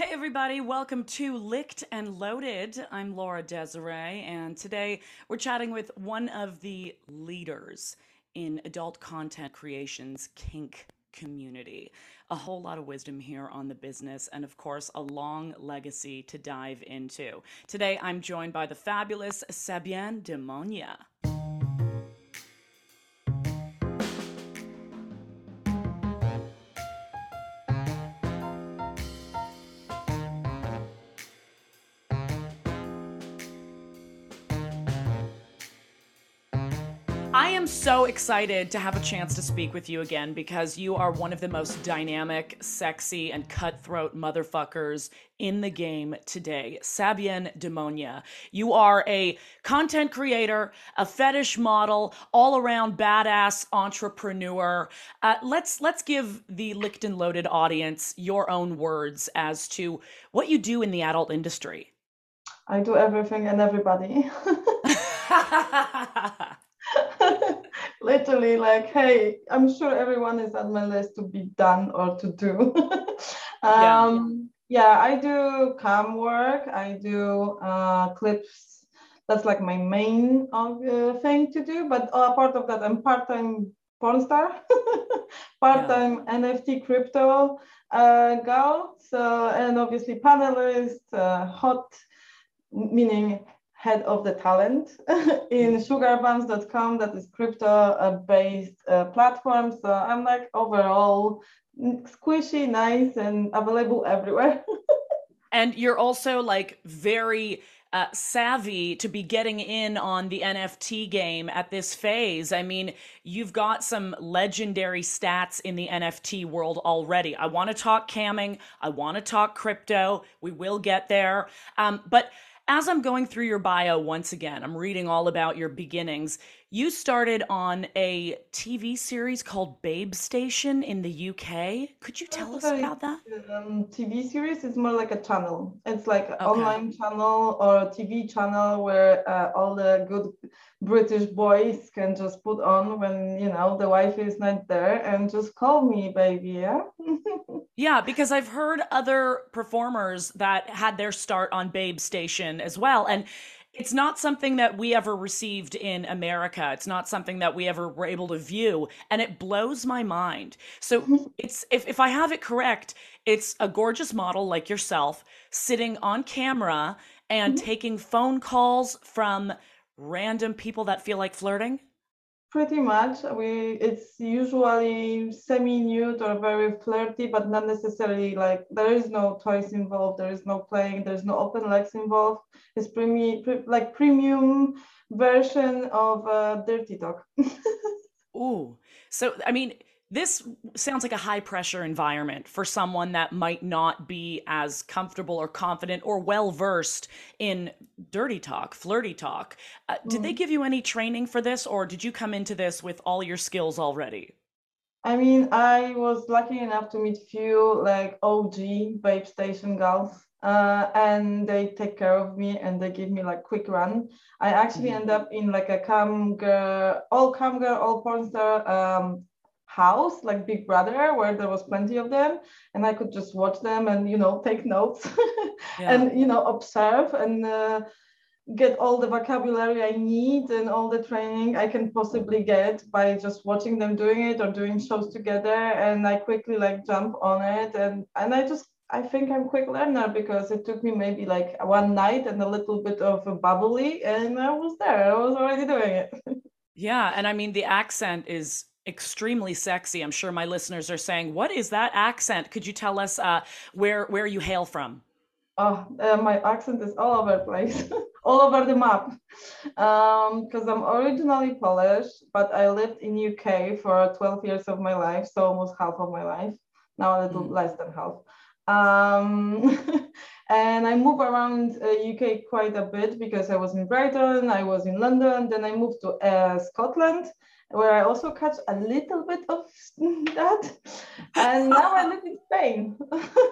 Hey, everybody, welcome to Licked and Loaded. I'm Laura Desiree, and today we're chatting with one of the leaders in adult content creation's kink community. A whole lot of wisdom here on the business, and of course, a long legacy to dive into. Today, I'm joined by the fabulous Sabien DeMonia. Excited to have a chance to speak with you again because you are one of the most dynamic, sexy, and cutthroat motherfuckers in the game today. Sabien DeMonia. You are a content creator, a fetish model, all around badass entrepreneur. Uh, let's let's give the licked and loaded audience your own words as to what you do in the adult industry. I do everything and everybody. literally like hey i'm sure everyone is on my list to be done or to do um, yeah. yeah. i do cam work i do uh, clips that's like my main uh, thing to do but uh, part of that i'm part-time porn star part-time yeah. nft crypto uh, girl so and obviously panelist uh, hot meaning head of the talent in sugarbuns.com that is crypto based uh, platform so i'm like overall squishy nice and available everywhere and you're also like very uh, savvy to be getting in on the NFT game at this phase. I mean, you've got some legendary stats in the NFT world already. I want to talk camming. I want to talk crypto. We will get there. Um, but as I'm going through your bio once again, I'm reading all about your beginnings. You started on a TV series called Babe Station in the UK. Could you tell us about that? Um, TV series is more like a channel. It's like an okay. online channel or a TV channel where uh, all the good British boys can just put on when you know the wife is not there and just call me, baby. Yeah. yeah, because I've heard other performers that had their start on Babe Station as well, and it's not something that we ever received in America. It's not something that we ever were able to view. And it blows my mind. So mm-hmm. it's if, if I have it correct, it's a gorgeous model like yourself sitting on camera and mm-hmm. taking phone calls from random people that feel like flirting. Pretty much. We it's usually semi-nude or very flirty, but not necessarily like there is no toys involved, there is no playing, there's no open legs involved. It's premium, pre, like premium version of uh, dirty talk. Ooh, so I mean, this sounds like a high pressure environment for someone that might not be as comfortable or confident or well versed in dirty talk, flirty talk. Uh, mm. Did they mm. give you any training for this, or did you come into this with all your skills already? I mean, I was lucky enough to meet few like OG babe station girls, uh, and they take care of me and they give me like quick run. I actually mm-hmm. end up in like a cam girl, all cam girl, all porn star um, house like big brother where there was plenty of them and i could just watch them and you know take notes yeah. and you know observe and uh, get all the vocabulary i need and all the training i can possibly get by just watching them doing it or doing shows together and i quickly like jump on it and and i just I think I'm quick learner because it took me maybe like one night and a little bit of a bubbly and I was there. I was already doing it. yeah, and I mean the accent is extremely sexy. I'm sure my listeners are saying, "What is that accent?" Could you tell us uh, where where you hail from? Oh, uh, my accent is all over the place, all over the map. Because um, I'm originally Polish, but I lived in UK for 12 years of my life, so almost half of my life. Now a little mm. less than half. Um, and I move around uh, UK quite a bit because I was in Brighton, I was in London, then I moved to uh, Scotland where I also catch a little bit of that. And now I live in Spain.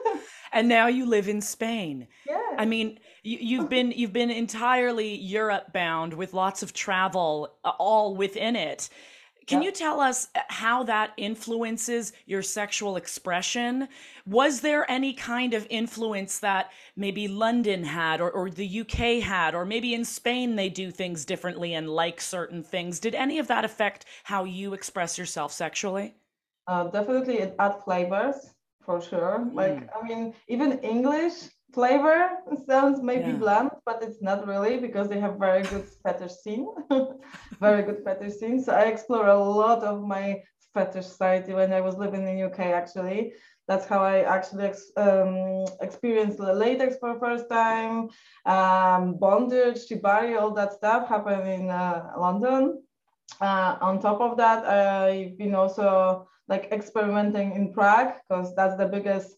and now you live in Spain. Yeah. I mean, you, have been you've been entirely Europe bound with lots of travel uh, all within it. Can yeah. you tell us uh, how that influences your sexual expression? Was there any kind of influence that maybe London had or, or the UK had, or maybe in Spain they do things differently and like certain things? Did any of that affect how you express yourself sexually? Uh, definitely, it adds flavors for sure. Mm. Like, I mean, even English flavor sounds maybe yeah. bland, but it's not really because they have very good fetish scene, very good fetish scene. So I explore a lot of my fetish side when I was living in UK. Actually, that's how I actually ex- um, experienced latex for the first time. Um, bondage, shibari, all that stuff happened in uh, London. Uh, on top of that, I've been also like experimenting in Prague because that's the biggest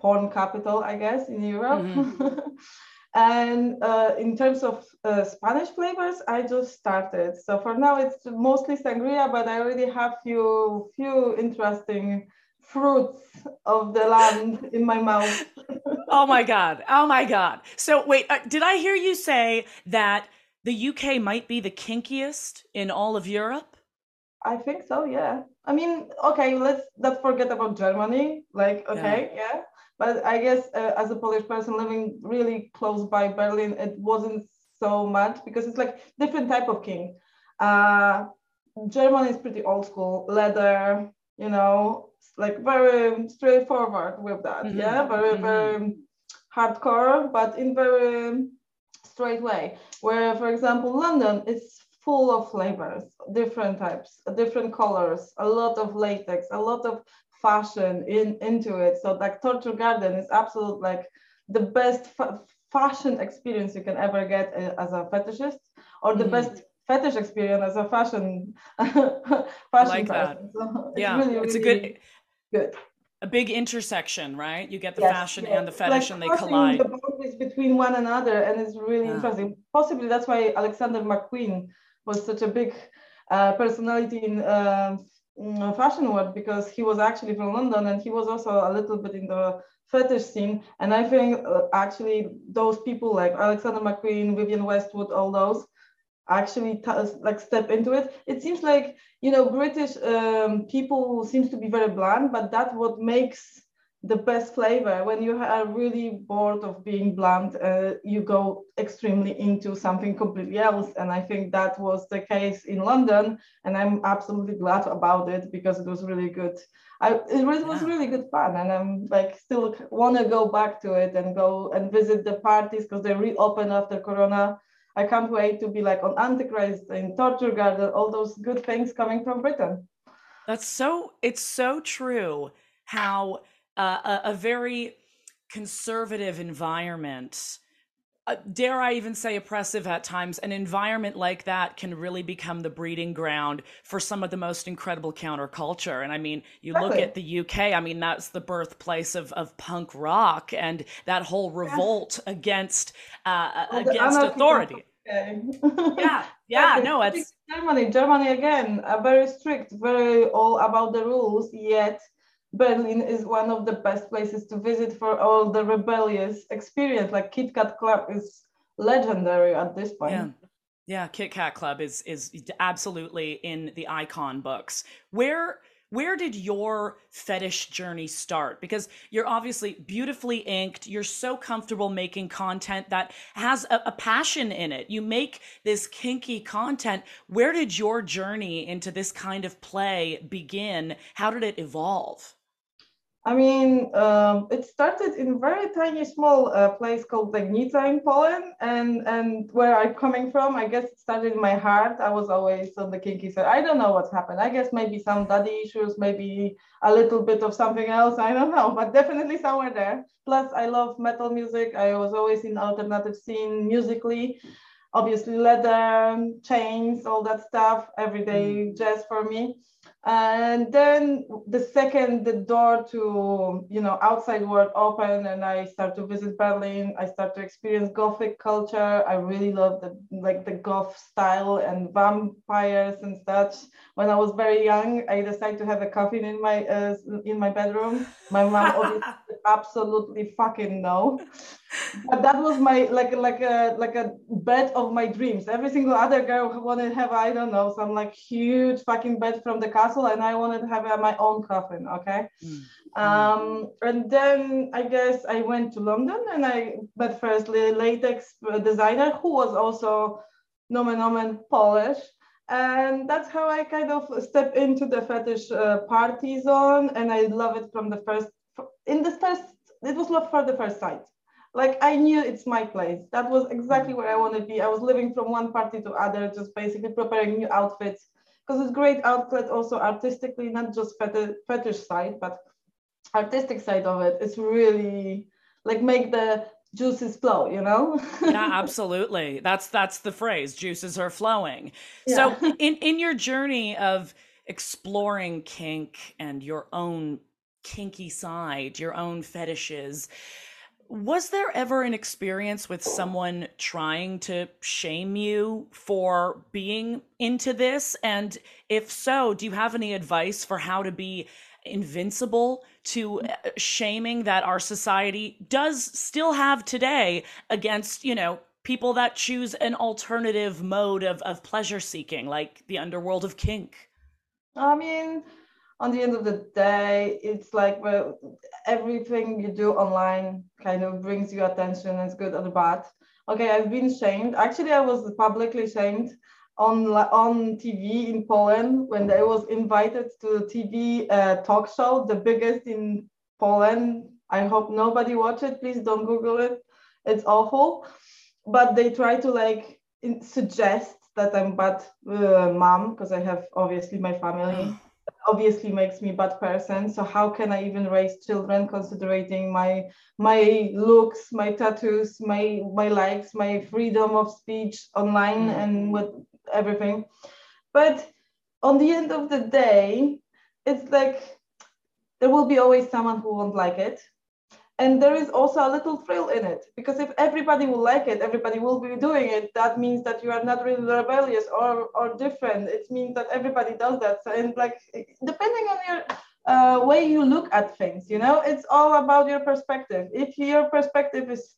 porn capital, I guess, in Europe. Mm-hmm. and uh, in terms of uh, Spanish flavors, I just started. So for now, it's mostly sangria, but I already have few few interesting fruits of the land in my mouth. oh my god! Oh my god! So wait, uh, did I hear you say that the UK might be the kinkiest in all of Europe? I think so. Yeah. I mean, okay, let's not forget about Germany. Like, okay, yeah. yeah. But I guess uh, as a Polish person living really close by Berlin, it wasn't so much because it's like different type of kink. Uh, German is pretty old school, leather, you know, like very straightforward with that. Mm-hmm. Yeah, very mm-hmm. very hardcore, but in very straight way. Where, for example, London is full of flavors, different types, different colors, a lot of latex, a lot of fashion in into it. So like Torture Garden is absolute like the best fa- fashion experience you can ever get uh, as a fetishist, or the mm. best fetish experience as a fashion fashion like person. So it's yeah, really, it's really a good good a big intersection, right? You get the yes, fashion yes. and the fetish, like and they collide. The boundaries between one another, and it's really yeah. interesting. Possibly that's why Alexander McQueen was such a big uh, personality in uh, fashion world because he was actually from London and he was also a little bit in the fetish scene. And I think uh, actually those people like Alexander McQueen, Vivienne Westwood, all those actually t- like step into it. It seems like you know British um, people seems to be very bland, but that's what makes the best flavor. When you are really bored of being bland, uh, you go extremely into something completely else. And I think that was the case in London, and I'm absolutely glad about it because it was really good. I, it was, yeah. was really good fun, and I'm like still want to go back to it and go and visit the parties because they reopen after Corona. I can't wait to be like on Antichrist in Torture Garden, all those good things coming from Britain. That's so, it's so true how uh, a, a, very conservative environment, uh, dare I even say oppressive at times, an environment like that can really become the breeding ground for some of the most incredible counterculture. And I mean, you look at the UK, I mean, that's the birthplace of, of punk rock and that whole revolt yeah. against uh, against authority. yeah, yeah, no, it's Germany. Germany again, uh, very strict, very all about the rules. Yet Berlin is one of the best places to visit for all the rebellious experience. Like Kit Kat Club is legendary at this point. Yeah. Yeah, Kit Kat Club is is absolutely in the icon books. Where where did your fetish journey start? Because you're obviously beautifully inked. You're so comfortable making content that has a, a, passion in it. You make this kinky content. Where did your journey into this kind of play begin? How did it evolve? I mean, um, it started in a very tiny, small uh, place called Legnica in Poland, and and where I'm coming from, I guess it started in my heart. I was always on the kinky side. I don't know what's happened. I guess maybe some daddy issues, maybe a little bit of something else. I don't know, but definitely somewhere there. Plus, I love metal music. I was always in alternative scene musically. Obviously, leather, chains, all that stuff, everyday mm. jazz for me and then the second the door to you know outside world opened and i start to visit berlin. I start to experience gothic culture. I really love the like the goth style and vampires and such. When i was very young i decided to have a coffin in my uh, in my bedroom. My mom absolutely fucking no. but that was my like like a like a bed of my dreams. Every single other girl wanted to have I don't know some like huge fucking bed from the castle, and I wanted to have uh, my own coffin. Okay. Mm. Um, and then I guess I went to London and I met first latex designer who was also nomen omen Polish and that's how I kind of step into the fetish uh, party zone, and I love it from the first. In the first, it was love for the first sight. Like I knew it's my place. That was exactly mm. where I wanted to be. I was living from one party to other, just basically preparing new outfits because it's great outlet also artistically, not just fetish, fetish side, but artistic side of it. It's really like make the juices flow you know yeah absolutely that's that's the phrase juices are flowing yeah. so in in your journey of exploring kink and your own kinky side your own fetishes was there ever an experience with someone trying to shame you for being into this and if so do you have any advice for how to be invincible to uh, shaming that our society does still have today against, you know, people that choose an alternative mode of, of pleasure seeking, like the underworld of kink? I mean, on the end of the day, it's like well, everything you do online kind of brings you attention, it's good or bad. Okay, I've been shamed. Actually, I was publicly shamed on on TV in Poland when I was invited to a TV uh, talk show, the biggest in Poland. I hope nobody watch it. Please don't Google it. It's awful. But they try to like suggest that I'm bad uh, mom because I have obviously my family. obviously makes me bad person so how can i even raise children considering my my looks my tattoos my my likes my freedom of speech online mm. and with everything. But on the end of the day, it's like there will be always someone who won't like it. And there is also a little thrill in it because if everybody will like it, everybody will be doing it. That means that you are not really rebellious or, or different. It means that everybody does that. So, and like, depending on your uh, way you look at things, you know, it's all about your perspective. If your perspective is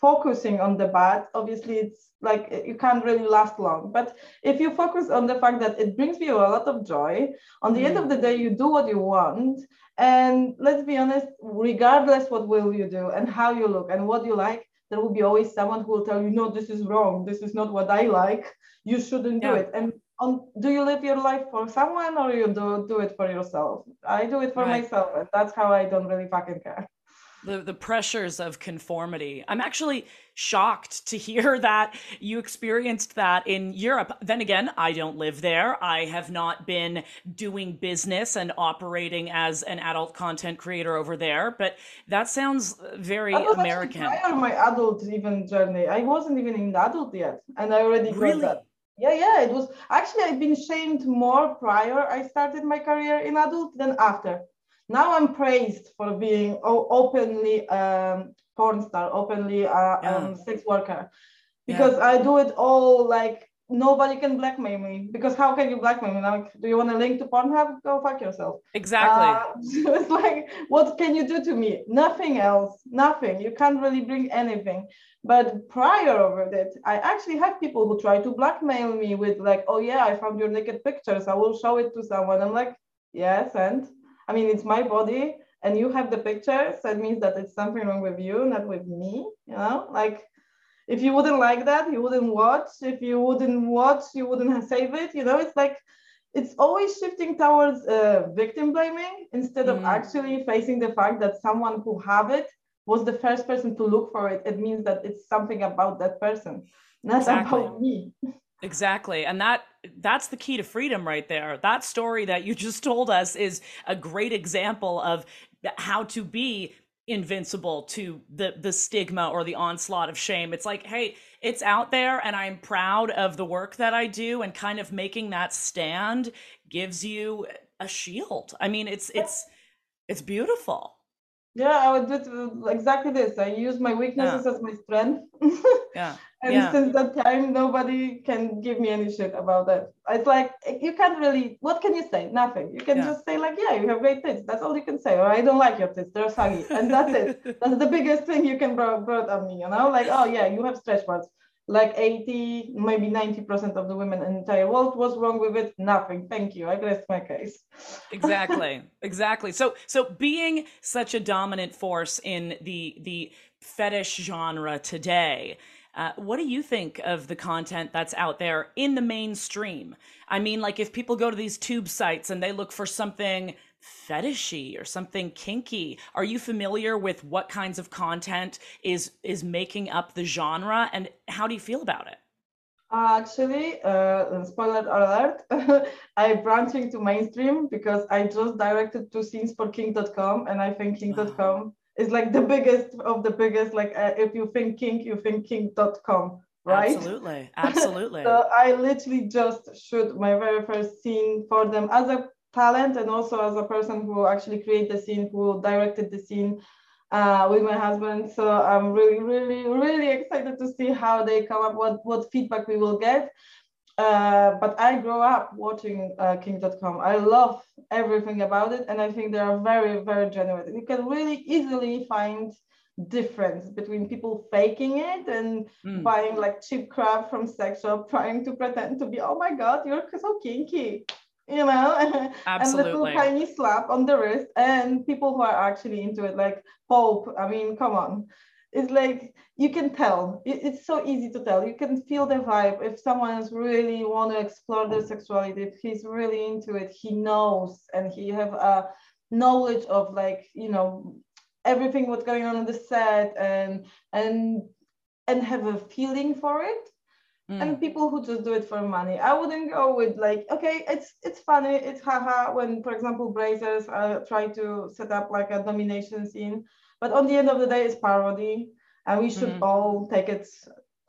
focusing on the bad, obviously it's like you can't really last long. But if you focus on the fact that it brings you a lot of joy, on the mm. end of the day, you do what you want. And let's be honest, regardless what will you do and how you look and what you like, there will be always someone who will tell you, no, this is wrong. This is not what I like. You shouldn't do it. And on, do you live your life for someone or you do, do it for yourself? I do it for right. myself. And that's how I don't really fucking care the the pressures of conformity. I'm actually shocked to hear that you experienced that in Europe. Then again, I don't live there. I have not been doing business and operating as an adult content creator over there, but that sounds very American. Prior my adult even journey, I wasn't even in the adult yet, and I already really? that. Yeah, yeah, it was actually I've been shamed more prior I started my career in adult than after. Now I'm praised for being openly um, porn star, openly uh, yeah. um, sex worker, because yeah. I do it all like nobody can blackmail me. Because how can you blackmail me? Like, do you want a link to Pornhub? Go fuck yourself. Exactly. Uh, it's like, what can you do to me? Nothing else. Nothing. You can't really bring anything. But prior over that, I actually have people who try to blackmail me with like, oh yeah, I found your naked pictures. I will show it to someone. I'm like, yes, and I mean, it's my body and you have the picture. So it means that it's something wrong with you, not with me, you know? Like, if you wouldn't like that, you wouldn't watch. If you wouldn't watch, you wouldn't save it. You know, it's like, it's always shifting towards uh, victim blaming instead mm. of actually facing the fact that someone who have it was the first person to look for it. It means that it's something about that person, not exactly. about me. Exactly. And that that's the key to freedom right there. That story that you just told us is a great example of how to be invincible to the the stigma or the onslaught of shame. It's like, hey, it's out there and I'm proud of the work that I do and kind of making that stand gives you a shield. I mean, it's it's it's beautiful. Yeah, I would do exactly this. I use my weaknesses yeah. as my strength. yeah. And yeah. since that time, nobody can give me any shit about that. It's like you can't really. What can you say? Nothing. You can Yeah. just say like, yeah, you have great tits. That's all you can say. Or I don't like your tits. They're saggy, and that's it. That's the biggest thing you can brought brought on me. You know, like, oh yeah, you have stretch marks. Like 80, maybe 90% of the women in the entire world. What's wrong with it? Nothing. Thank you. I rest my case. exactly exactly so so being such a dominant force in the the fetish genre today uh, what do you think of the content that's out there in the mainstream? I mean like if people go to these tube sites and they look for something fetishy or something kinky are you familiar with what kinds of content is is making up the genre and how do you feel about it? Actually, uh, spoiler alert, I branching to mainstream because I just directed two scenes for Kink.com, and I think Kink.com is like the biggest of the biggest. Like, uh, if you think Kink, you think Kink.com, right? absolutely absolutely So I literally just shoot my very first scene for them as a talent and also as a person who actually created the scene, who directed the scene uh, with my husband. So I'm really, really, really excited to see how they come up, what, what feedback we will get. Uh, but I grew up watching uh, Kink.com. I love everything about it, and I think they are very, very genuine. You can really easily find difference between people faking it and Mm. buying like cheap crap from sex shop, trying to pretend to be, oh my god, you're so kinky, you know, and little tiny slap on the wrist, and people who are actually into it, like Pope. I mean, come on, it's like you can tell. It's so easy to tell. You can feel the vibe. If someone is really want to explore their sexuality, if he's really into it, he knows, and he have a knowledge of like you know everything what's going on on the set and and and have a feeling for it Mm. and people who just do it for money i wouldn't go with like okay it's it's funny it's haha when for example Brazzers uh, try to set up like a domination scene but on the end of the day it's parody and we should Mhm. all take it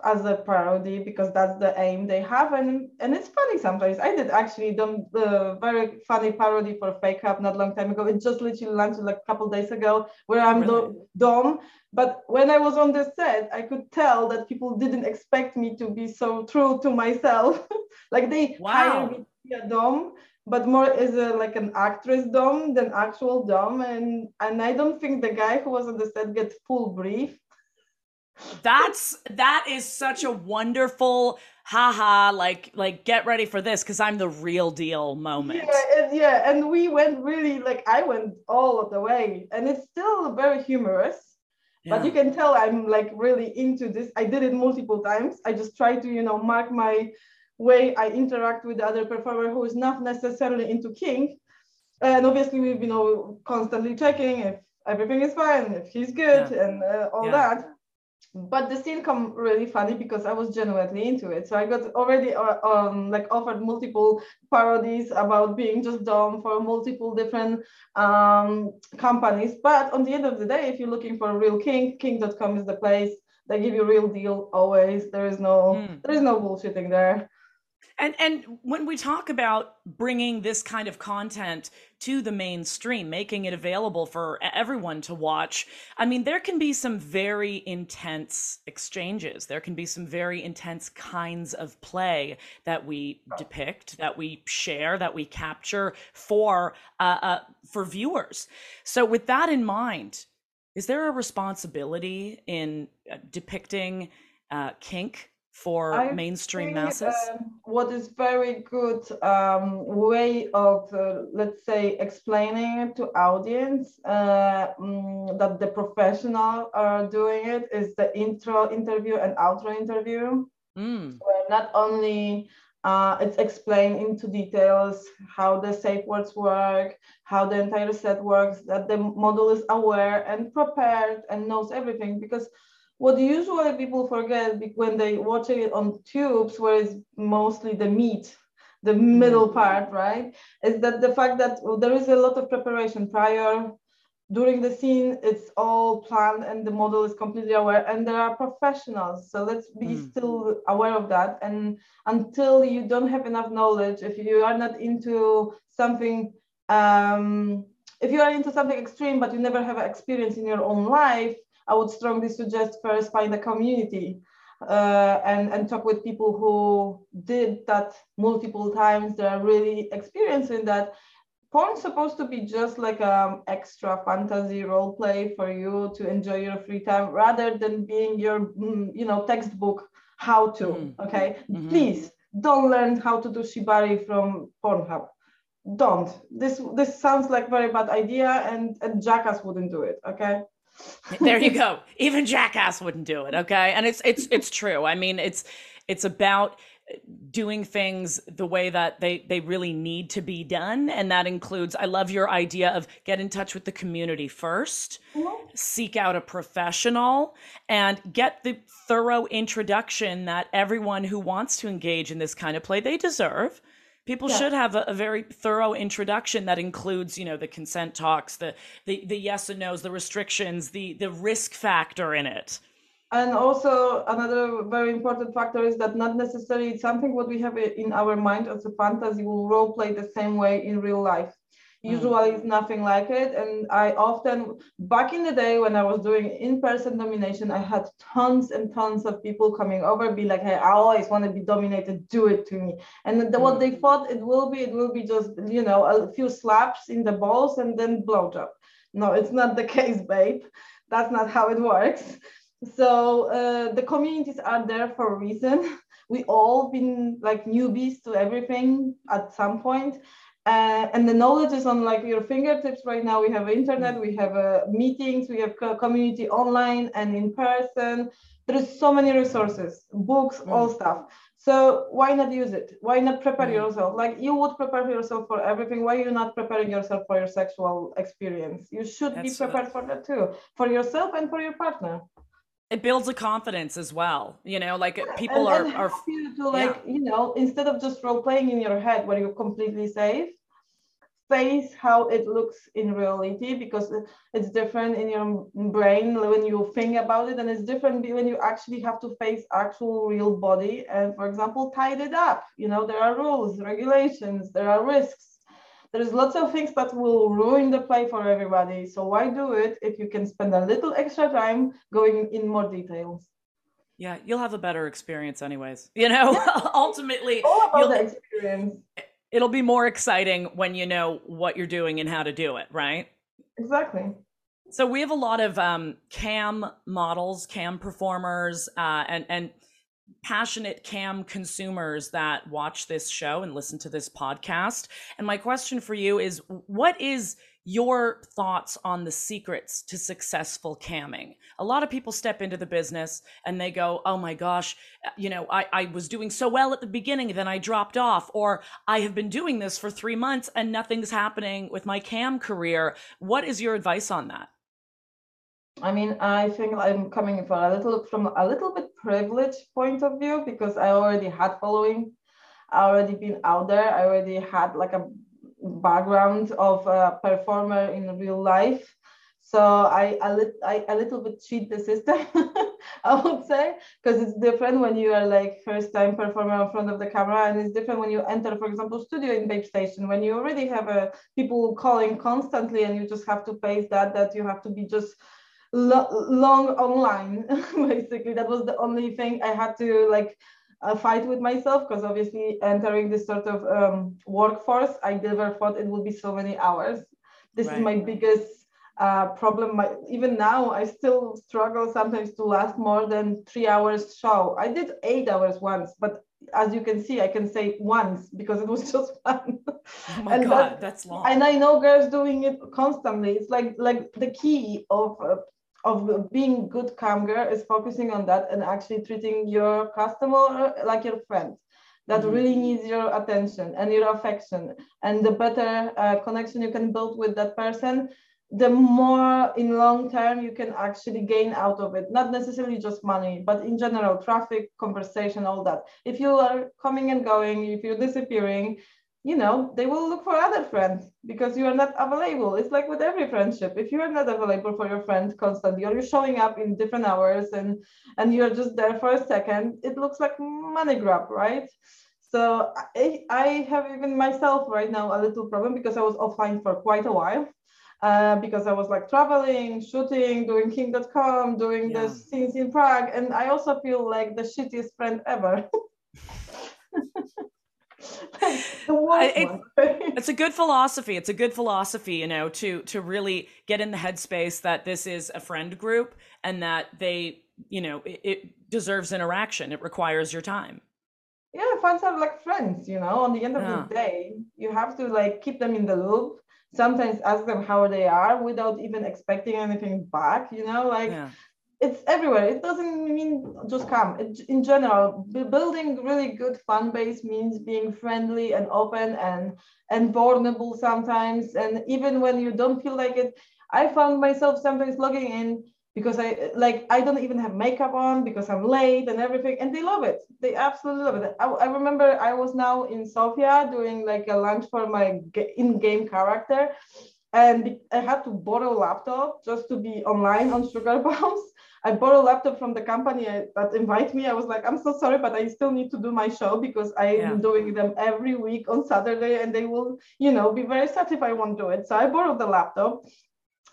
as a parody because that's the aim they have and and it's funny sometimes i did actually the, the very funny parody for FakeHub not long time ago it just literally launched like a couple days ago where i'm really? dom but when I was on the set, I could tell that people didn't expect me to be so true to myself. like they Wow. hired me to be a dom, but more as a like an actress dom than actual dom. And and I don't think the guy who was on the set gets full brief. That's that is such a wonderful haha like like get ready for this because I'm the real deal moment. Yeah, and, yeah, and we went really like I went all of the way, and it's still very humorous. But you can tell I'm like really into this. I did it multiple times. I just try to, you know, mark my way I interact with the other performer who is not necessarily into Kink. And obviously, we've, you know, constantly checking if everything is fine, if he's good, and uh, all Yeah. that. But the scene come really funny because I was genuinely into it. So I got already uh, um, like offered multiple parodies about being just dumb for multiple different um, companies. But on the end of the day, if you're looking for a real kink, kink.com is the place. They give you real deal always. There is no Mm. there is no bullshitting there. And and when we talk about bringing this kind of content to the mainstream, making it available for everyone to watch, I mean there can be some very intense exchanges. There can be some very intense kinds of play that we depict, that we share, that we capture for uh, uh, for viewers. So with that in mind, is there a responsibility in uh, depicting uh, kink for I mainstream think, masses? um, what is very good um, way of uh, let's say explaining it to audience uh, mm, that the professional are doing it is the intro interview and outro interview Mm. where not only uh, it's explained into details how the safe words work, how the entire set works, that the model is aware and prepared and knows everything. Because what usually people forget when they watching it on tubes, where it's mostly the meat, the middle part, right, is that the fact that there is a lot of preparation prior. During the scene it's all planned and the model is completely aware and there are professionals. So let's be Mm. still aware of that. And until you don't have enough knowledge if you are not into something um, if you are into something extreme but you never have experience in your own life i would strongly suggest first find a community uh, and and talk with people who did that multiple times. They are really experiencing that. Porn's supposed to be just like um extra fantasy role play for you to enjoy your free time, rather than being your mm, you know textbook how to. Mm-hmm. Okay, mm-hmm. please don't learn how to do shibari from Pornhub. Don't. This this sounds like very bad idea, and, and Jackass wouldn't do it. Okay. There you go. Even Jackass wouldn't do it. Okay, and it's it's it's true. I mean, it's it's about doing things the way that they they really need to be done and that includes i love your idea of get in touch with the community 1st mm-hmm. seek out a professional and get the thorough introduction that everyone who wants to engage in this kind of play they deserve people yeah. should have a, a, very thorough introduction that includes you know the consent talks the the, the yes and no's the restrictions the the risk factor in it. And also another very important factor is that not necessarily something what we have in our mind as a fantasy. Will role play the same way in real life usually it's nothing like it. And i often back in the day when i was doing in-person domination i had tons and tons of people coming over be like hey i always want to be dominated. Do it to me. And the, what hmm. they thought it will be it will be just you know a few slaps in the balls and then blow job no it's not the case babe. That's not how it works. So uh, the communities are there for a reason. We all been like newbies to everything at some point. Uh, and the knowledge is on like your fingertips right now. We have internet, we have uh, meetings, we have community online and in person. There is so many resources, books, mm. all stuff. So why not use it? Why not prepare mm. yourself? Like you would prepare yourself for everything. Why are you not preparing yourself for your sexual experience? You should That's be prepared for that too, for yourself and for your partner it builds a confidence as well you know like people and, are are you to like yeah. you know instead of just role playing in your head where you're completely safe face how it looks in reality because it's different in your brain when you think about it and it's different when you actually have to face actual real body and for example tied it up you know there are rules regulations there are risks there's lots of things that will ruin the play for everybody. So why do it if you can spend a little extra time going in more details? Yeah, you'll have a better experience anyways. You know, ultimately, all about the experience. It'll be more exciting when you know what you're doing and how to do it, right? Exactly. So we have a lot of um, cam models, cam performers, uh, and and passionate cam consumers that watch this show and listen to this podcast. And my question for you is what is your thoughts on the secrets to successful camming? A lot of people step into the business and they go, oh my gosh, you know, I, I was doing so well at the beginning, then I dropped off, or I have been doing this for three months and nothing's happening with my cam career. What is your advice on that? I mean, I think I'm coming from a little from a little bit privileged point of view because I already had following, I already been out there, I already had like a background of a performer in real life. So I a, lit, I, a little bit cheat the system, I would say, because it's different when you are like first time performer in front of the camera, and it's different when you enter, for example, studio in Babe Station when you already have uh, people calling constantly, and you just have to face that that you have to be just lo- long online basically. That was the only thing i had to like uh, fight with myself because obviously entering this sort of um, workforce i never thought it would be so many hours. This right. is my biggest uh, problem. My, even now i still struggle sometimes to last more than three hours show. I did eight hours once but as you can see i can say once because it was just fun. Oh my and god that, that's long. and i know girls doing it constantly. It's like like the key of uh, of being good cam girl is focusing on that and actually treating your customer like your friend. That mm-hmm. really needs your attention and your affection. And the better uh, connection you can build with that person the more in long term you can actually gain out of it. Not necessarily just money but in general traffic conversation all that. If you are coming and going if you're disappearing you know, they will look for other friends because you are not available. It's like with every friendship. If you are not available for your friend constantly, or you're showing up in different hours and and you're just there for a second, it looks like money grab, right? So I, I have even myself right now a little problem because I was offline for quite a while. uh, because I was like traveling, shooting, doing Kink.com, doing yeah. the scenes in Prague, and I also feel like the shittiest friend ever. it, it's a good philosophy. It's a good philosophy, you know, to to really get in the headspace that this is a friend group and that they, you know, it, it deserves interaction. It requires your time. Yeah, fans are like friends, you know. On the end of yeah. the day, you have to like keep them in the loop. Sometimes ask them how they are without even expecting anything back, you know, like yeah it's everywhere. It doesn't mean just come. It, in general, building really good fan base means being friendly and open and and vulnerable sometimes. And even when you don't feel like it, I found myself sometimes logging in because I like I don't even have makeup on because I'm late and everything, and they love it. They absolutely love it. I, I remember I was now in Sofia doing like a lunch for my in-game character, and I had to borrow a laptop just to be online on Sugar Bombs I bought a laptop from the company that invite me. I was like, I'm so sorry, but I still need to do my show because I am yeah. doing them every week on Saturday, and they will, you know, be very sad if I won't do it. So I borrowed the laptop.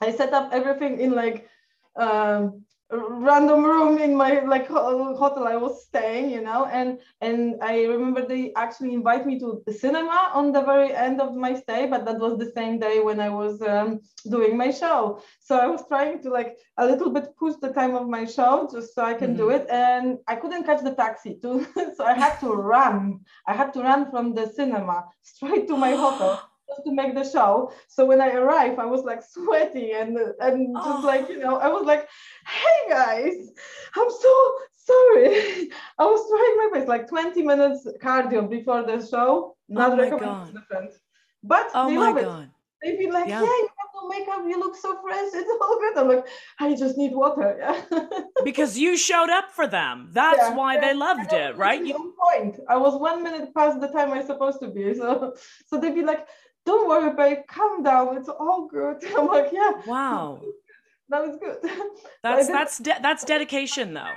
I set up everything in like um, random room in my like hotel I was staying, you know, and and I remember they actually invite me to the cinema on the very end of my stay, but that was the same day when I was um, doing my show. So I was trying to like a little bit push the time of my show just so I can mm-hmm. do it, and I couldn't catch the taxi too, so I had to run. I had to run from the cinema straight to my hotel just to make the show. So when I arrived, I was like sweaty and and just oh. like you know, I was like, "Hey guys, I'm so sorry." I was trying my best, like 20 minutes cardio before the show. Oh Not oh recommended to the friends, but oh they love God. it. They'd be like, yeah. "Yeah, you have no makeup. You look so fresh. It's all good." I'm like, "I just need water." Yeah. because you showed up for them. That's yeah, why they loved it, right? You... Point. I was one minute past the time I was supposed to be. So, so they'd be like, don't worry, babe, calm down. It's all good. I'm like, yeah. Wow. that was good. That's that's de- that's dedication though.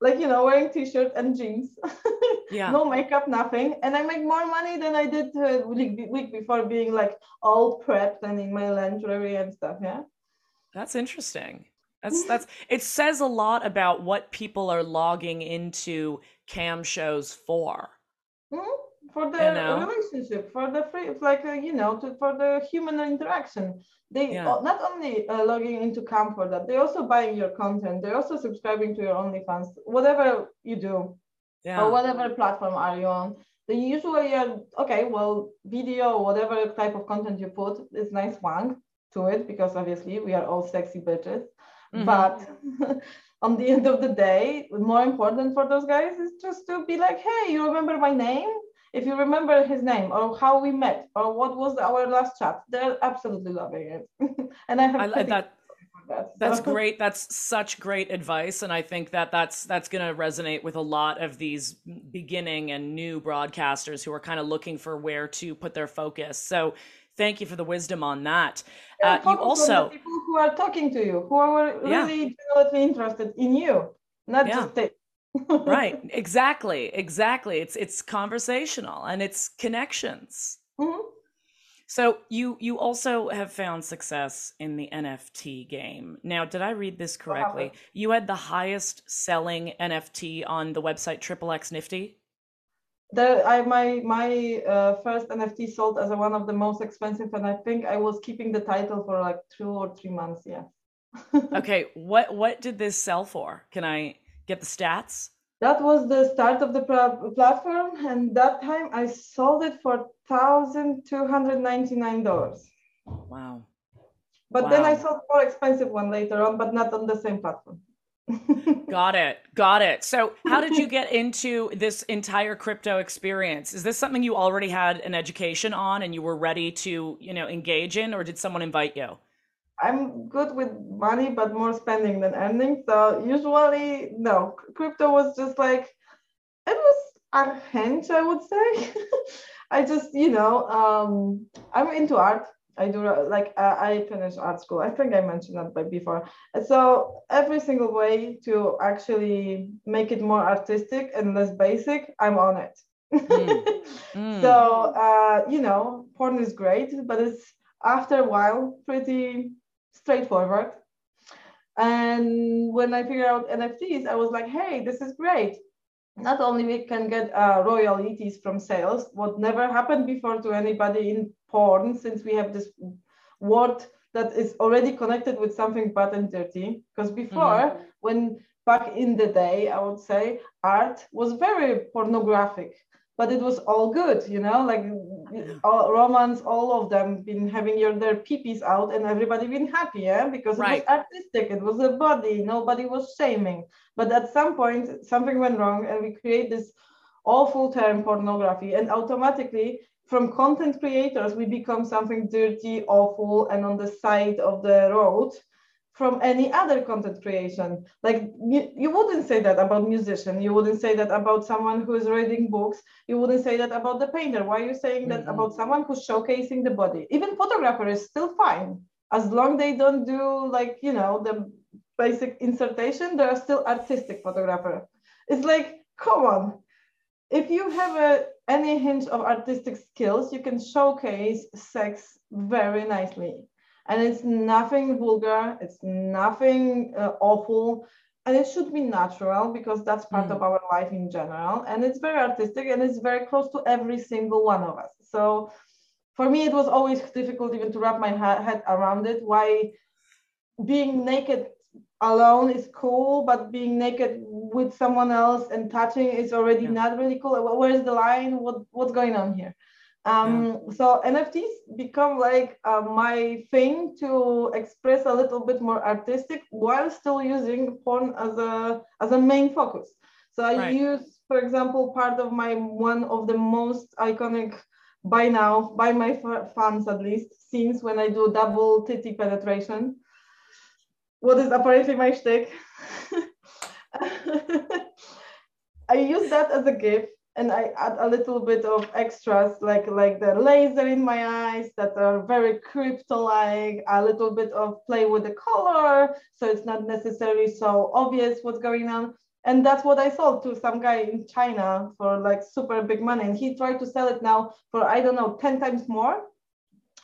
Like you know, wearing t-shirt and jeans. yeah. No makeup, nothing, and I make more money than I did uh, week week before being like all prepped and in my lingerie and stuff. Yeah. That's interesting. That's that's it says a lot about what people are logging into cam shows for. For the you know? relationship for the free like uh, you know to, for the human interaction they yeah. not only uh, logging into camp for that they're also buying your content they're also subscribing to your onlyfans whatever you do yeah. or whatever platform are you on they usually are okay well video whatever type of content you put is nice one to it because obviously we are all sexy bitches mm-hmm. but on the end of the day more important for those guys is just to be like hey you remember my name if you remember his name or how we met or what was our last chat, they're absolutely loving it. and I have I, that. That, that's great. That's such great advice, and I think that that's that's going to resonate with a lot of these beginning and new broadcasters who are kind of looking for where to put their focus. So, thank you for the wisdom on that. Uh, you also people who are talking to you, who are really yeah. interested in you, not yeah. just right exactly exactly it's it's conversational and it's connections mm-hmm. so you you also have found success in the nft game now did i read this correctly you had the highest selling nft on the website triple x nifty the I my my uh, first NFT sold as a, one of the most expensive, and I think I was keeping the title for like two or three months. Yeah. okay, what what did this sell for? Can I get the stats? That was the start of the platform, and that time I sold it for thousand two hundred ninety nine dollars. Wow. But wow. then I sold more expensive one later on, but not on the same platform. got it got it so how did you get into this entire crypto experience is this something you already had an education on and you were ready to you know engage in or did someone invite you I'm good with money, but more spending than earning. So usually, no, crypto was just like, it was a hunch, I would say. I just, you know, um, I'm into art. I do like uh, I finished art school. I think I mentioned that before. So every single way to actually make it more artistic and less basic, I'm on it. mm. Mm. So uh, you know, porn is great, but it's after a while, pretty straightforward. And when I figured out NFTs, I was like, hey, this is great. Not only we can get uh, royalties from sales, what never happened before to anybody in porn, since we have this word that is already connected with something bad and dirty. Because before, mm-hmm. when back in the day, I would say art was very pornographic but it was all good, you know, like all, romance, all of them been having your, their peepees out and everybody been happy, yeah, because it right. was artistic, it was a body, nobody was shaming. But at some point, something went wrong and we create this awful term pornography and automatically from content creators, we become something dirty, awful, and on the side of the road from any other content creation. Like you, you wouldn't say that about musician. You wouldn't say that about someone who is reading books. You wouldn't say that about the painter. Why are you saying that mm-hmm. about someone who's showcasing the body? Even photographer is still fine as long they don't do like you know the basic insertion. They are still artistic photographer. It's like come on. If you have a any hint of artistic skills, you can showcase sex very nicely and it's nothing vulgar it's nothing uh, awful and it should be natural because that's part mm. of our life in general and it's very artistic and it's very close to every single one of us. So for me it was always difficult even to wrap my head around it. Why being naked alone is cool but being naked with someone else and touching is already yeah. not really cool. Where's the line? What what's going on here um, yeah. So NFTs become like uh, my thing to express a little bit more artistic while still using porn as a as a main focus. So I right. use, for example, part of my one of the most iconic by now, by my fans at least, scenes when I do double titty penetration. What is apparently my shtick. I use that as a gift and I add a little bit of extras like like the laser in my eyes that are very crypto-like, a little bit of play with the color, so it's not necessarily so obvious what's going on. And that's what I sold to some guy in China for like super big money. And he tried to sell it now for I don't know 10 times more.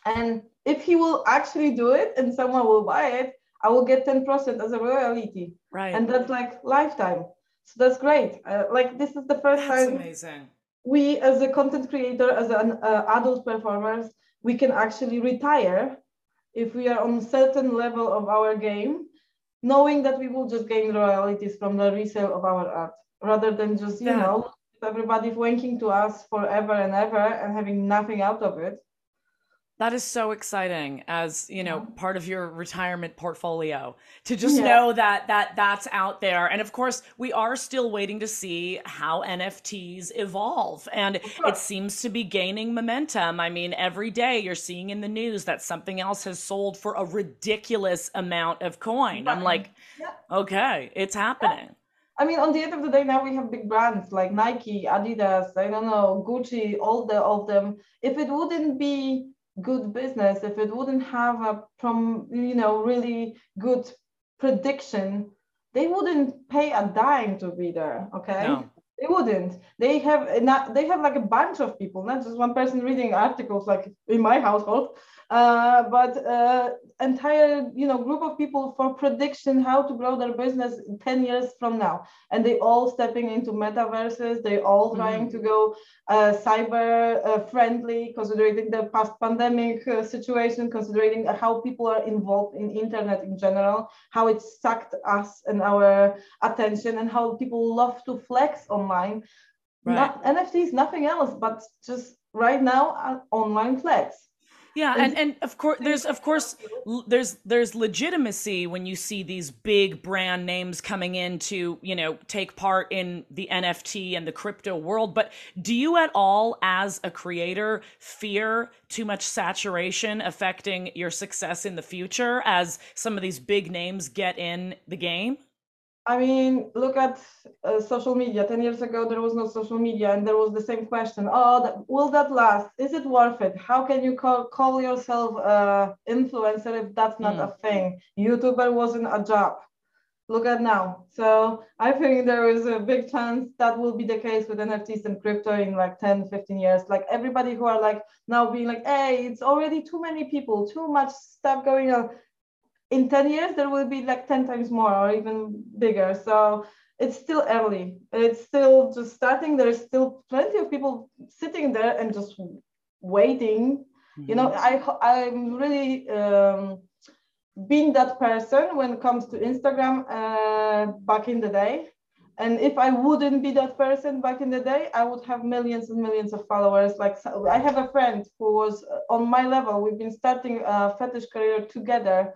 And if he will actually do it and someone will buy it, I will get 10% as a royalty. Right. And that's like lifetime. So that's great. Uh, like this is the first that's time amazing. we, as a content creator, as an uh, adult performers, we can actually retire if we are on a certain level of our game, knowing that we will just gain royalties from the resale of our art, rather than just you yeah. know everybody wanking to us forever and ever and having nothing out of it. That is so exciting as, you know, part of your retirement portfolio to just yeah. know that that that's out there. And of course, we are still waiting to see how NFTs evolve and it seems to be gaining momentum. I mean, every day you're seeing in the news that something else has sold for a ridiculous amount of coin. I'm like, yeah. okay, it's happening. I mean, on the end of the day, now we have big brands like Nike, Adidas, I don't know, Gucci, all the all of them. If it wouldn't be good business if it wouldn't have a from you know really good prediction they wouldn't pay a dime to be there okay? No. they wouldn't. They have not they have like a bunch of people not just one person reading articles like in my household uh, but uh, entire you know group of people for prediction how to grow their business 10 years from now and they all stepping into metaverses they all mm-hmm. trying to go uh, cyber uh, friendly considering the past pandemic uh, situation considering how people are involved in internet in general how it sucked us and our attention and how people love to flex online right. Not, nfts nothing else but just right now online flex yeah, and and of course there's of course there's there's legitimacy when you see these big brand names coming in to, you know, take part in the NFT and the crypto world, but do you at all as a creator fear too much saturation affecting your success in the future as some of these big names get in the game? I mean, look at uh, social media. 10 years ago, there was no social media, and there was the same question Oh, that, will that last? Is it worth it? How can you call, call yourself an influencer if that's not mm. a thing? YouTuber wasn't a job. look at now. So I think there is a big chance that will be the case with NFTs and crypto in like 10, 15 years. Like everybody who are like now being like, hey, it's already too many people, too much stuff going on. In 10 years, there will be like 10 times more or even bigger. So it's still early. It's still just starting. There's still plenty of people sitting there and just waiting. Mm-hmm. You know, mm-hmm. I I'm really um, being that person when it comes to Instagram uh, back in the day. And if I wouldn't be that person back in the day, I would have millions and millions of followers. Like I have a friend who was on my level. We've been starting a fetish career together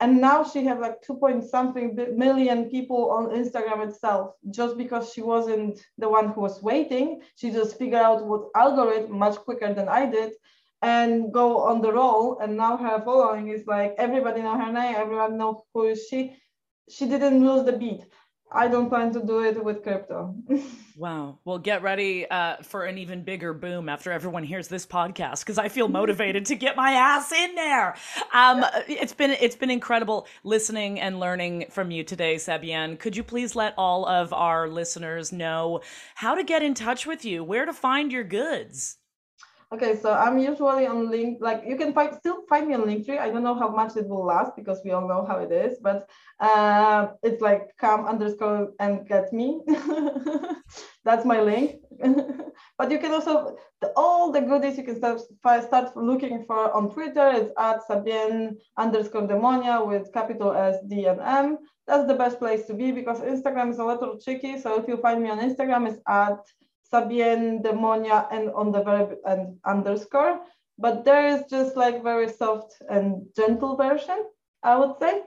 and now she has like two point something million people on instagram itself. Just because she wasn't the one who was waiting she just figured out what algorithm much quicker than i did and go on the roll. And now her following is like everybody know her name everyone know who is she. She didn't lose the beat I don't plan to do it with crypto. wow. Well, get ready uh, for an even bigger boom after everyone hears this podcast because I feel motivated to get my ass in there. Um, yeah. It's been it's been incredible listening and learning from you today, Sabien. Could you please let all of our listeners know how to get in touch with you, where to find your goods? Okay, so I'm usually on link, like you can find still find me on Linktree. I don't know how much it will last because we all know how it is, but uh, it's like come underscore and get me. That's my link. but you can also the, all the goodies you can start start looking for on Twitter. It's at Sabien underscore DeMonia with capital S D and M. That's the best place to be because Instagram is a little tricky. So if you find me on Instagram, it's at Sabien DeMonia and on the verb and underscore. But there is just like very soft and gentle version, I would say.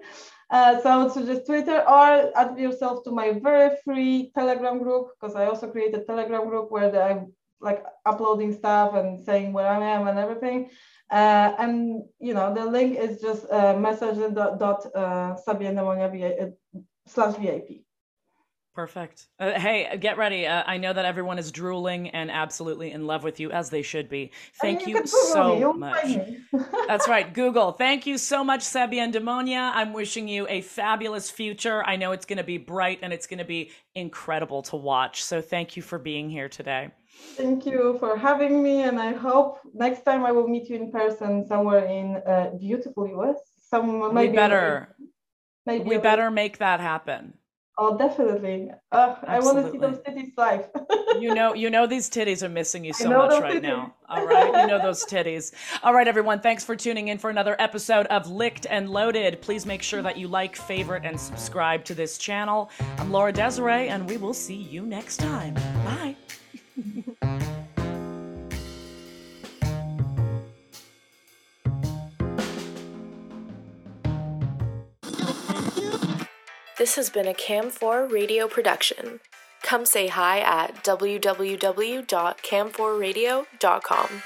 Uh, so I would suggest Twitter or add yourself to my very free Telegram group because I also created a Telegram group where I'm like uploading stuff and saying where I am and everything. Uh, and you know the link is just uh, message dot, dot uh, uh, slash VIP. Perfect. Uh, hey, get ready. Uh, I know that everyone is drooling and absolutely in love with you, as they should be. Thank you, you so much. That's right, Google. Thank you so much, Sabien DeMonia. I'm wishing you a fabulous future. I know it's going to be bright and it's going to be incredible to watch. So thank you for being here today. Thank you for having me, and I hope next time I will meet you in person somewhere in uh, beautiful US. Some maybe we better. Maybe we better make that happen. Oh, definitely. Uh, I want to see those titties live. you know, you know these titties are missing you so much right titties. now. All right, you know those titties. All right, everyone. Thanks for tuning in for another episode of Licked and Loaded. Please make sure that you like, favorite, and subscribe to this channel. I'm Laura Desiree, and we will see you next time. Bye. This has been a Cam4 radio production. Come say hi at www.cam4radio.com.